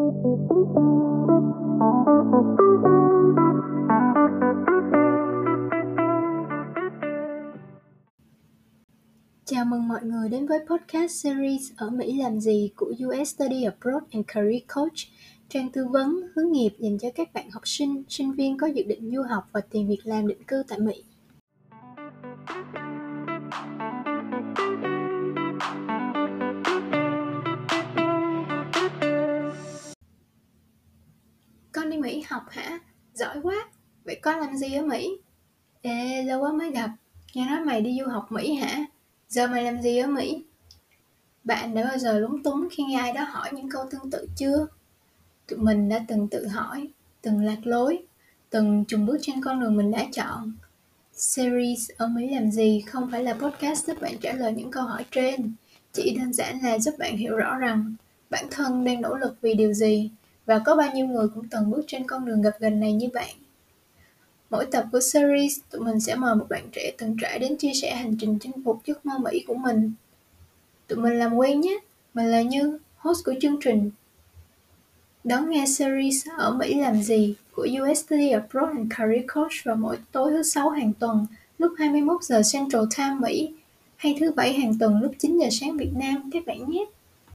Chào mừng mọi người đến với podcast series Ở Mỹ làm gì của US Study Abroad and Career Coach, trang tư vấn hướng nghiệp dành cho các bạn học sinh, sinh viên có dự định du học và tìm việc làm định cư tại Mỹ. Đi Mỹ học hả? Giỏi quá! Vậy con làm gì ở Mỹ? Ê, lâu quá mới gặp. Nghe nói mày đi du học Mỹ hả? Giờ mày làm gì ở Mỹ? Bạn đã bao giờ lúng túng khi nghe ai đó hỏi những câu tương tự chưa? Tụi mình đã từng tự hỏi, từng lạc lối, từng trùng bước trên con đường mình đã chọn. Series ở Mỹ làm gì không phải là podcast giúp bạn trả lời những câu hỏi trên, chỉ đơn giản là giúp bạn hiểu rõ rằng bản thân đang nỗ lực vì điều gì và có bao nhiêu người cũng từng bước trên con đường gặp gần này như bạn. Mỗi tập của series, tụi mình sẽ mời một bạn trẻ từng trải đến chia sẻ hành trình chinh phục giấc mơ Mỹ của mình. Tụi mình làm quen nhé, mình là Như, host của chương trình. Đón nghe series Ở Mỹ làm gì của USD Abroad and Career Coach vào mỗi tối thứ sáu hàng tuần lúc 21 giờ Central Time Mỹ hay thứ bảy hàng tuần lúc 9 giờ sáng Việt Nam các bạn nhé.